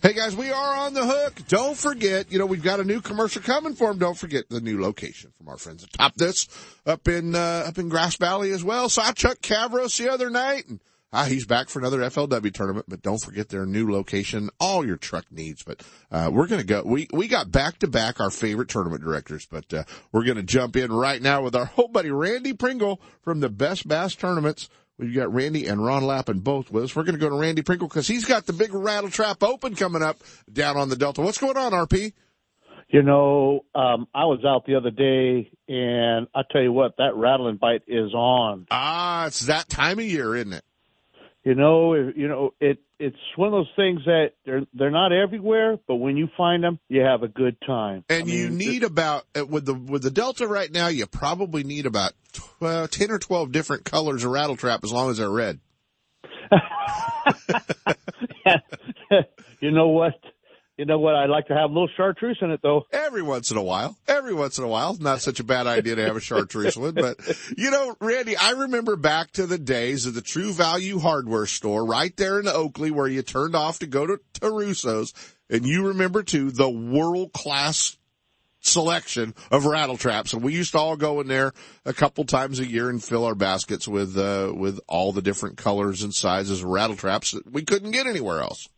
Speaker 1: Hey guys, we are on the hook. Don't forget, you know, we've got a new commercial coming for them. Don't forget the new location from our friends at Top This up in, uh, up in Grass Valley as well. Saw Chuck Cavros the other night and Ah, he's back for another FLW tournament, but don't forget their new location, all your truck needs. But, uh, we're going to go, we, we got back to back our favorite tournament directors, but, uh, we're going to jump in right now with our old buddy Randy Pringle from the Best Bass Tournaments. We've got Randy and Ron Lappin both with us. We're going to go to Randy Pringle because he's got the big Rattle Trap Open coming up down on the Delta. What's going on, RP?
Speaker 14: You know, um, I was out the other day, and I tell you what, that rattling bite is on.
Speaker 1: Ah, it's that time of year, isn't it?
Speaker 14: You know, you know, it it's one of those things that they're they're not everywhere, but when you find them, you have a good time.
Speaker 1: And I mean, you need about uh, with the with the Delta right now, you probably need about 12, ten or twelve different colors of rattle trap as long as they're red.
Speaker 14: you know what? You know what? I'd like to have a little chartreuse in it though.
Speaker 1: Every once in a while. Every once in a while. Not such a bad idea to have a chartreuse one, but you know, Randy, I remember back to the days of the True Value hardware store right there in Oakley where you turned off to go to, Russo's and you remember too the world class selection of rattle traps and we used to all go in there a couple times a year and fill our baskets with uh with all the different colors and sizes of rattle traps that we couldn't get anywhere else.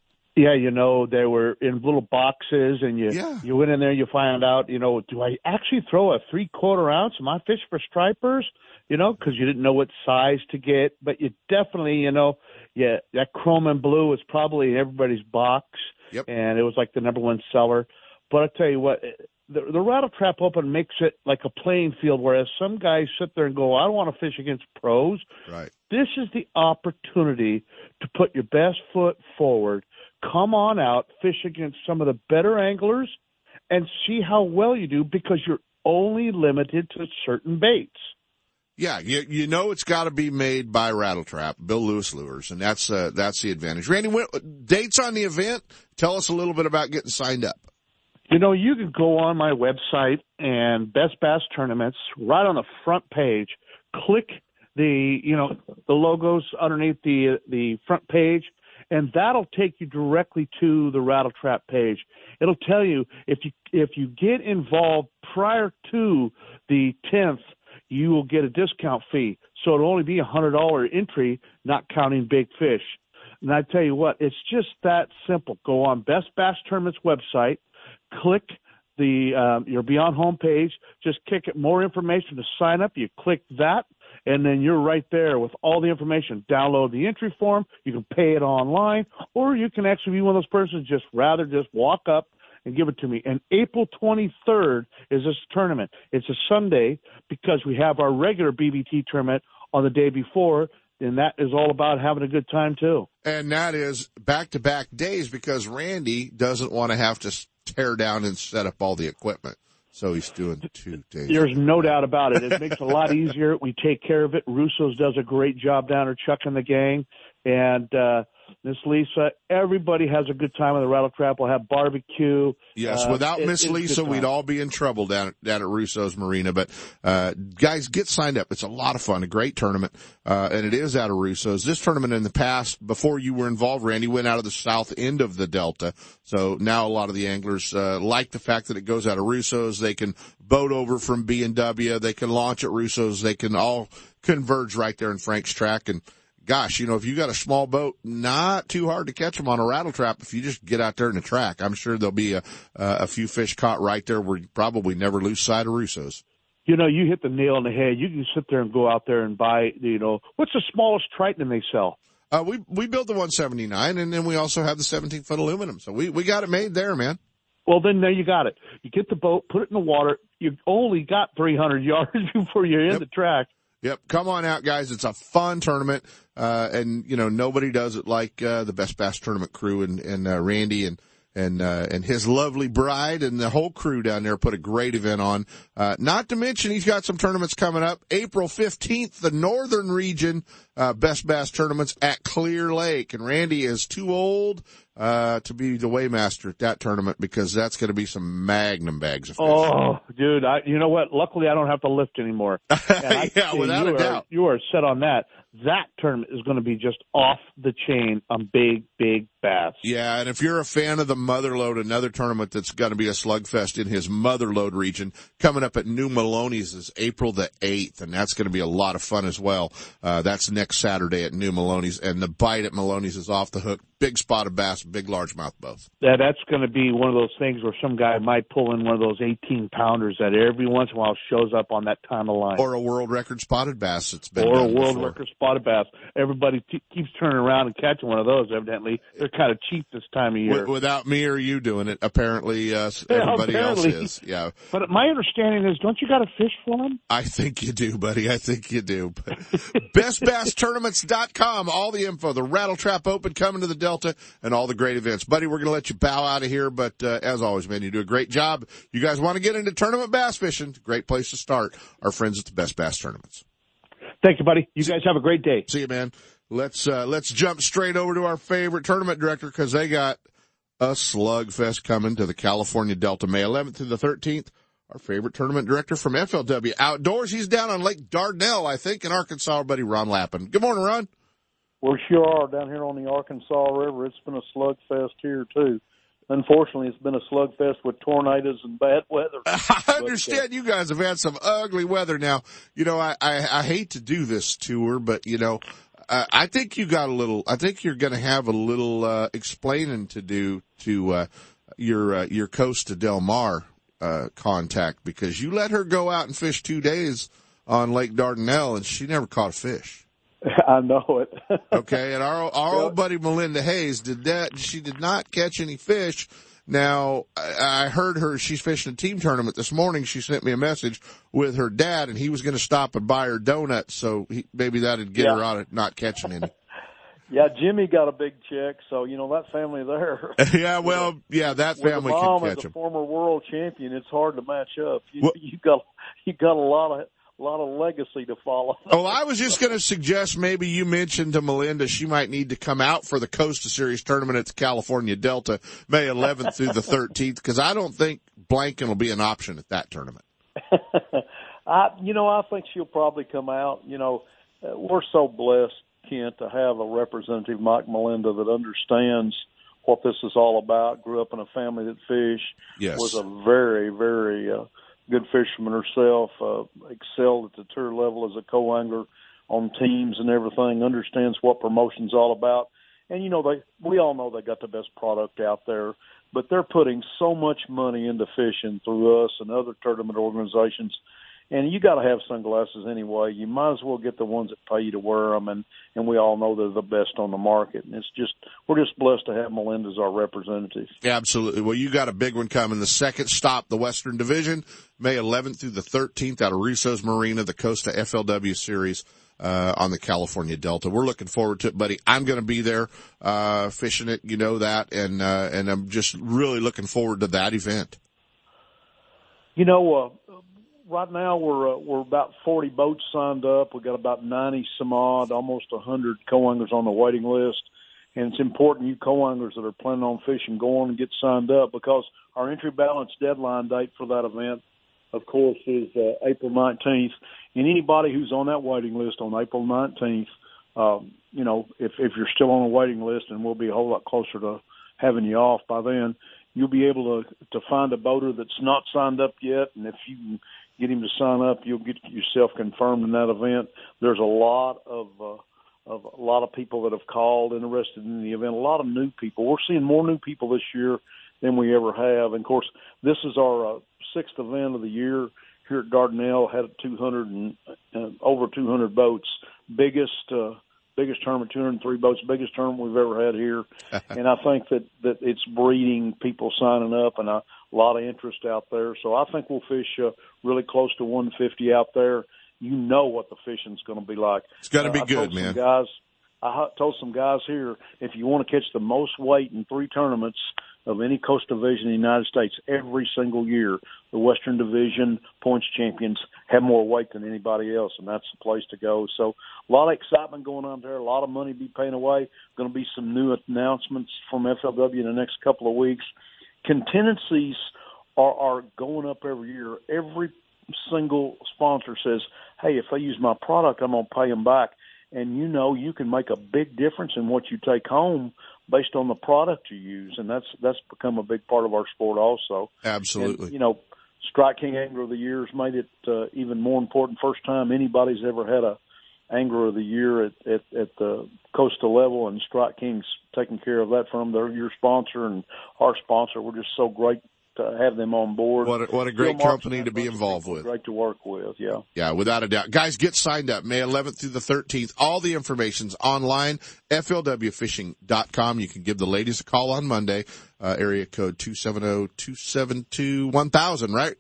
Speaker 14: Yeah, you know, they were in little boxes and you,
Speaker 1: yeah.
Speaker 14: you went in there, you find out, you know, do I actually throw a three quarter ounce? Am I fish for stripers? You know, cause you didn't know what size to get, but you definitely, you know, yeah, that chrome and blue was probably in everybody's box
Speaker 1: yep.
Speaker 14: and it was like the number one seller. But I tell you what, the, the rattle trap open makes it like a playing field, whereas some guys sit there and go, I don't want to fish against pros.
Speaker 1: Right.
Speaker 14: This is the opportunity to put your best foot forward come on out, fish against some of the better anglers, and see how well you do because you're only limited to certain baits.
Speaker 1: Yeah, you you know it's got to be made by Rattle Trap, Bill Lewis Lures, and that's uh, that's the advantage. Randy, dates on the event? Tell us a little bit about getting signed up.
Speaker 14: You know, you can go on my website and Best Bass Tournaments right on the front page. Click the you know the logos underneath the the front page and that'll take you directly to the rattle trap page. It'll tell you if you if you get involved prior to the 10th, you will get a discount fee. So it'll only be a hundred dollar entry, not counting big fish. And I tell you what, it's just that simple. Go on Best Bass Tournaments website, click the um, your Beyond home page, just click it more information to sign up. You click that, and then you're right there with all the information. Download the entry form. You can pay it online, or you can actually be one of those persons just rather just walk up and give it to me. And April 23rd is this tournament. It's a Sunday because we have our regular BBT tournament on the day before, and that is all about having a good time too.
Speaker 1: And that is back to back days because Randy doesn't want to have to tear down and set up all the equipment. So he's doing two days.
Speaker 14: There's no doubt about it. It makes it a lot easier. We take care of it. Russo's does a great job down there, Chuck and the gang. And, uh, Miss Lisa, everybody has a good time on the rattle trap. We'll have barbecue.
Speaker 1: Yes, uh, without Miss Lisa, we'd all be in trouble down at, down at Russo's Marina. But uh, guys, get signed up. It's a lot of fun, a great tournament, uh, and it is out of Russo's. This tournament in the past, before you were involved, Randy went out of the south end of the Delta. So now a lot of the anglers uh, like the fact that it goes out of Russo's. They can boat over from B and W. They can launch at Russo's. They can all converge right there in Frank's Tract and gosh, you know, if you got a small boat, not too hard to catch them on a rattle trap if you just get out there in the Tract. I'm sure there'll be a, a few fish caught right there where you probably never lose sight of Russo's.
Speaker 14: You know, you hit the nail on the head. You can sit there and go out there and buy, you know, what's the smallest Triton they sell?
Speaker 1: Uh, we, we built the 179 and then we also have the 17 foot aluminum. So we, we got it made there, man.
Speaker 14: Well, then there you got it. You get the boat, put it in the water. You've only got 300 yards before you're in
Speaker 1: yep.
Speaker 14: the Tract.
Speaker 1: Yep. Come on out, guys. It's a fun tournament. Uh, and you know, nobody does it like, uh, the Best Bass Tournament crew and, and, uh, Randy and, and, uh, and his lovely bride and the whole crew down there put a great event on. Uh, not to mention he's got some tournaments coming up. April 15th, the Northern Region, uh, Best Bass tournaments at Clear Lake. And Randy is too old, uh, to be the weighmaster at that tournament because that's going to be some magnum bags of fish.
Speaker 14: Oh, dude, I, you know what? Luckily, I don't have to lift anymore.
Speaker 1: yeah, without
Speaker 14: a
Speaker 1: are,
Speaker 14: doubt. You are set on that. That tournament is going to be just off the chain on big, big bass.
Speaker 1: Yeah, and if you're a fan of the Motherlode, another tournament that's going to be a slugfest in his Motherlode region, coming up at New Melones is April the 8th, and that's going to be a lot of fun as well. Uh, that's next Saturday at New Melones, and the bite at Melones is off the hook. Big spot of bass, big largemouth both.
Speaker 14: Yeah, that's going to be one of those things where some guy might pull in one of those 18 pounders that every once in a while shows up on that time of line.
Speaker 1: Or a world record spotted bass that's been
Speaker 14: or a world
Speaker 1: before.
Speaker 14: record spotted bass. Everybody t- keeps turning around and catching one of those. Evidently, they're kind of cheap this time of year.
Speaker 1: Wi- Without me or you doing it, apparently uh,
Speaker 14: Yeah,
Speaker 1: everybody
Speaker 14: apparently.
Speaker 1: else is. Yeah,
Speaker 14: But my understanding is, don't you got to fish for them?
Speaker 1: I think you do, buddy. I think you do. BestBassTournaments.com, all the info, the Rattle Trap Open coming to the Delta, and all the great events. Buddy, we're going to let you bow out of here, but uh, as always, man, you do a great job. You guys want to get into tournament bass fishing? Great place to start. Our friends at the Best Bass Tournaments.
Speaker 14: Thank you, buddy. You guys have a great day.
Speaker 1: See you, man. Let's uh, let's jump straight over to our favorite tournament director because they got a slugfest coming to the California Delta May 11th through the 13th. Our favorite tournament director from FLW Outdoors. He's down on Lake Dardanelle, I think, in Arkansas. Our buddy Ron Lappin. Good morning, Ron.
Speaker 15: We sure are down here on the Arkansas River. It's been a slugfest here too. Unfortunately, it's been a slugfest with tornadoes and bad weather.
Speaker 1: I understand you guys have had some ugly weather. Now, you know, I, I, I hate to do this tour, but you know, uh, I think you got a little, I think you're going to have a little, uh, explaining to do to, uh, your, uh, your Costa Del Mar, uh, contact because you let her go out and fish two days on Lake Dardanelle and she never caught a fish.
Speaker 15: I know it.
Speaker 1: Okay. And our, our old buddy Melinda Hayes did that. She did not catch any fish. Now, I heard her, she's fishing a team tournament this morning. She sent me a message with her dad and he was going to stop and buy her donuts. So he, maybe that'd get
Speaker 15: Yeah.
Speaker 1: her out of not catching any.
Speaker 15: yeah, Jimmy got a big check, so you know that family there.
Speaker 1: yeah. Well, yeah, that family can catch
Speaker 15: a former world champion, it's hard to match up. You, you got you got a lot of a lot of legacy to follow.
Speaker 1: Oh, I was just going to suggest maybe you mentioned to Melinda she might need to come out for the Costa Series tournament at the California Delta May 11th through the 13th because I don't think Blanken will be an option at that tournament.
Speaker 15: I, you know, I think she'll probably come out. You know, we're so blessed, Kent, to have a representative, Mike Melinda, that understands what this is all about. Grew up in a family that fished.
Speaker 1: Yes.
Speaker 15: Was a very, very uh, good fisherman herself. Uh, excelled at the tour level as a co-angler on teams and everything. Understands what promotion's all about. And you know, they we all know they got the best product out there, but they're putting so much money into fishing through us and other tournament organizations and you got to have sunglasses anyway. You might as well get the ones that pay you to wear them, and and we all know they're the best on the market. And it's just we're just blessed to have Melinda as our representative.
Speaker 1: Absolutely. Well, you got a big one coming. The second stop, the Western Division, May 11th through the 13th out of Russo's Marina, the Costa FLW Series. Uh, on the California Delta. We're looking forward to it, buddy. I'm going to be there, uh, fishing it. You know that. And, uh, and I'm just really looking forward to that event.
Speaker 15: You know, uh, right now we're uh, we're about 40 boats signed up. We've got about 90 some odd, almost 100 co-anglers on the waiting list. And it's important you co-anglers that are planning on fishing go on and get signed up because our entry balance deadline date for that event, of course, is uh, April 19th. And anybody who's on that waiting list on April 19th, um, you know, if if you're still on the waiting list, and we'll be a whole lot closer to having you off by then, you'll be able to to find a boater that's not signed up yet, and if you get him to sign up, you'll get yourself confirmed in that event. There's a lot of uh, of a lot of people that have called interested in the event. A lot of new people. We're seeing more new people this year than we ever have. And of course, this is our uh, sixth event of the year here at Dardanelle. Had 200 and uh, over 200 boats. Biggest uh, biggest tournament, 203 boats, biggest tournament we've ever had here. and I think that that it's breeding people signing up and a lot of interest out there. So I think we'll fish uh, really close to 150 out there. You know what the fishing's going to be like.
Speaker 1: It's gonna be
Speaker 15: I
Speaker 1: good, man.
Speaker 15: Guys, I told some guys here if you want to catch the most weight in three tournaments of any coast division in the United States every single year, the Western Division points champions have more weight than anybody else, and that's the place to go. So a lot of excitement going on there, a lot of money to be paying away. Going to be some new announcements from FLW in the next couple of weeks. Contingencies are, are going up every year. Every single sponsor says, "Hey, if they use my product, I'm going to pay them back." And you know you can make a big difference in what you take home based on the product you use, and that's that's become a big part of our sport also.
Speaker 1: Absolutely.
Speaker 15: And, you know, Strike King Angler of the Year has made it uh, even more important. First time anybody's ever had a Angler of the Year at, at, at the coastal level, and Strike King's taking care of that for them. They're your sponsor and our sponsor. We're just so great to have them on board.
Speaker 1: What a, what a great company to be involved with.
Speaker 15: Great to work with, yeah.
Speaker 1: Yeah, without a doubt. Guys, get signed up May 11th through the 13th. All the information's online, flwfishing.com. You can give the ladies a call on Monday, uh, area code 270-272-1000, right?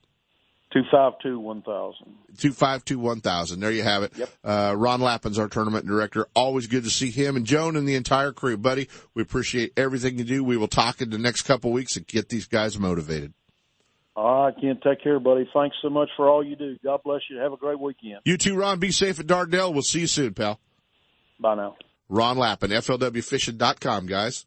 Speaker 15: 252-1000.
Speaker 1: 252-1000. There you have it.
Speaker 15: Yep.
Speaker 1: Uh, Ron Lappin's our tournament director. Always good to see him and Joan and the entire crew. Buddy, we appreciate everything you do. We will talk in the next couple weeks and get these guys motivated.
Speaker 15: All right, Ken. Take care, buddy. Thanks so much for all you do. God bless you. Have a great weekend.
Speaker 1: You too, Ron. Be safe at Dardell. We'll see you soon, pal.
Speaker 15: Bye now.
Speaker 1: Ron Lappin, FLWFishing.com, guys.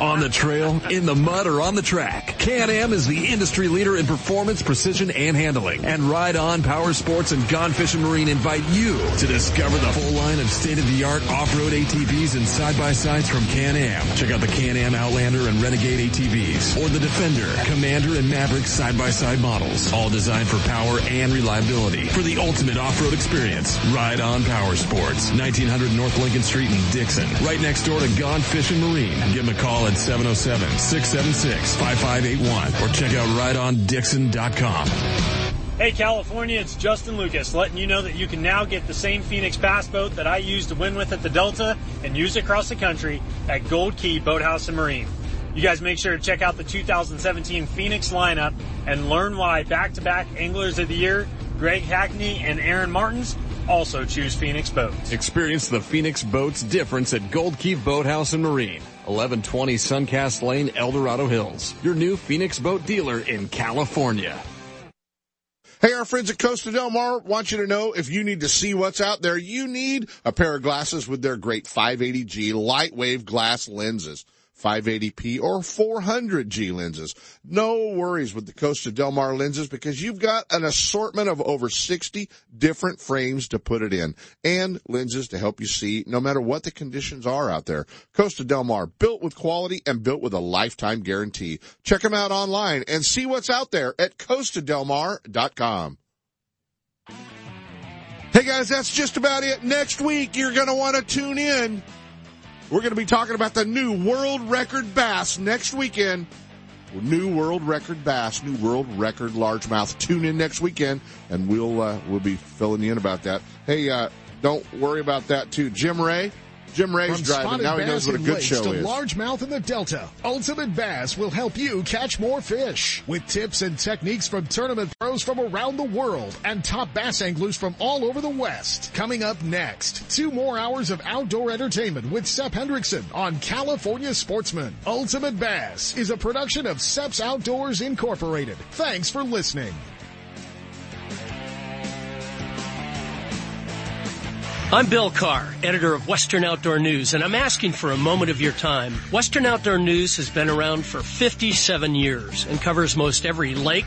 Speaker 7: on the trail, in the mud, or on the track. Can-Am is the industry leader in performance, precision, and handling. And Ride On Power Sports and Gone Fishing Marine invite you to discover the full line of state-of-the-art off-road ATVs and side-by-sides from Can-Am. Check out the Can-Am Outlander and Renegade ATVs, or the Defender, Commander, and Maverick side-by-side models. All designed for power and reliability. For the ultimate off-road experience, Ride On Power Sports, 1900 North Lincoln Street in Dixon, right next door to Gone Fishing Marine. Give them a call at 707-676-5581 or check out rideondixon.com.
Speaker 6: Hey California, it's Justin Lucas letting you know that you can now get the same Phoenix Bass boat that I used to win with at the Delta and use across the country at Gold Key Boathouse and Marine. You guys make sure to check out the 2017 Phoenix lineup and learn why back-to-back Anglers of the Year, Greg Hackney and Aaron Martens also choose Phoenix Boats.
Speaker 7: Experience the Phoenix Boats difference at Gold Key Boathouse and Marine. 1120 Suncast Lane, El Dorado Hills. Your new Phoenix boat dealer in California.
Speaker 1: Hey, our friends at Costa Del Mar want you to know if you need to see what's out there, you need a pair of glasses with their great 580G light wave glass lenses. 580p, or 400G lenses. No worries with the Costa Del Mar lenses because you've got an assortment of over 60 different frames to put it in and lenses to help you see no matter what the conditions are out there. Costa Del Mar, built with quality and built with a lifetime guarantee. Check them out online and see what's out there at costadelmar.com. Hey guys, that's just about it. Next week, you're going to want to tune in. We're going to be talking about the new world record bass next weekend. New world record bass, new world record largemouth. Tune in next weekend, and we'll uh, we'll be filling you in about that. Hey, uh, don't worry about that too, Jim Ray. Jim Ray's
Speaker 2: From
Speaker 1: driving.
Speaker 2: spotted
Speaker 1: Now he knows what a good show
Speaker 2: to
Speaker 1: is.
Speaker 2: largemouth in the Delta, Ultimate Bass will help you catch more fish with tips and techniques from tournament pros from around the world and top bass anglers from all over the West. Coming up next, two more hours of outdoor entertainment with Sep Hendrickson on California Sportsman. Ultimate Bass is a production of Sep's Outdoors Incorporated. Thanks for listening.
Speaker 16: I'm Bill Carr, editor of Western Outdoor News, and I'm asking for a moment of your time. Western Outdoor News has been around for 57 years and covers most every lake,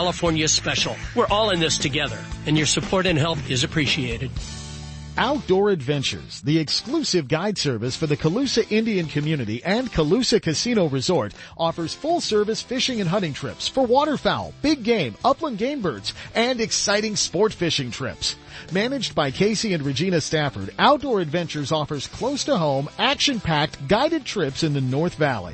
Speaker 16: California special. We're all in this together and your support and help is appreciated.
Speaker 2: Outdoor Adventures, the exclusive guide service for the Colusa Indian community and Colusa Casino Resort, offers full service fishing and hunting trips for waterfowl, big game, upland game birds, and exciting sport fishing trips. Managed by Casey and Regina Stafford, Outdoor Adventures offers close to home, action-packed guided trips in the North Valley.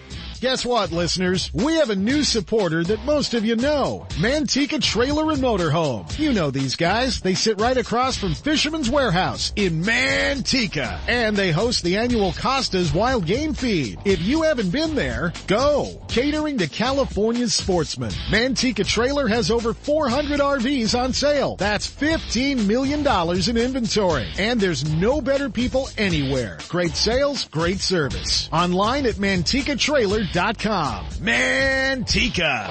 Speaker 2: Guess what, listeners? We have a new supporter that most of you know. Manteca Trailer and Motorhome. You know these guys. They sit right across from Fisherman's Warehouse in Manteca. And they host the annual Costa's Wild Game Feed. If you haven't been there, go. Catering to California's sportsmen. Manteca Trailer has over 400 RVs on sale. That's $15 million in inventory. And there's no better people anywhere. Great sales, great service. Online at mantecatrailer.com. Manteca.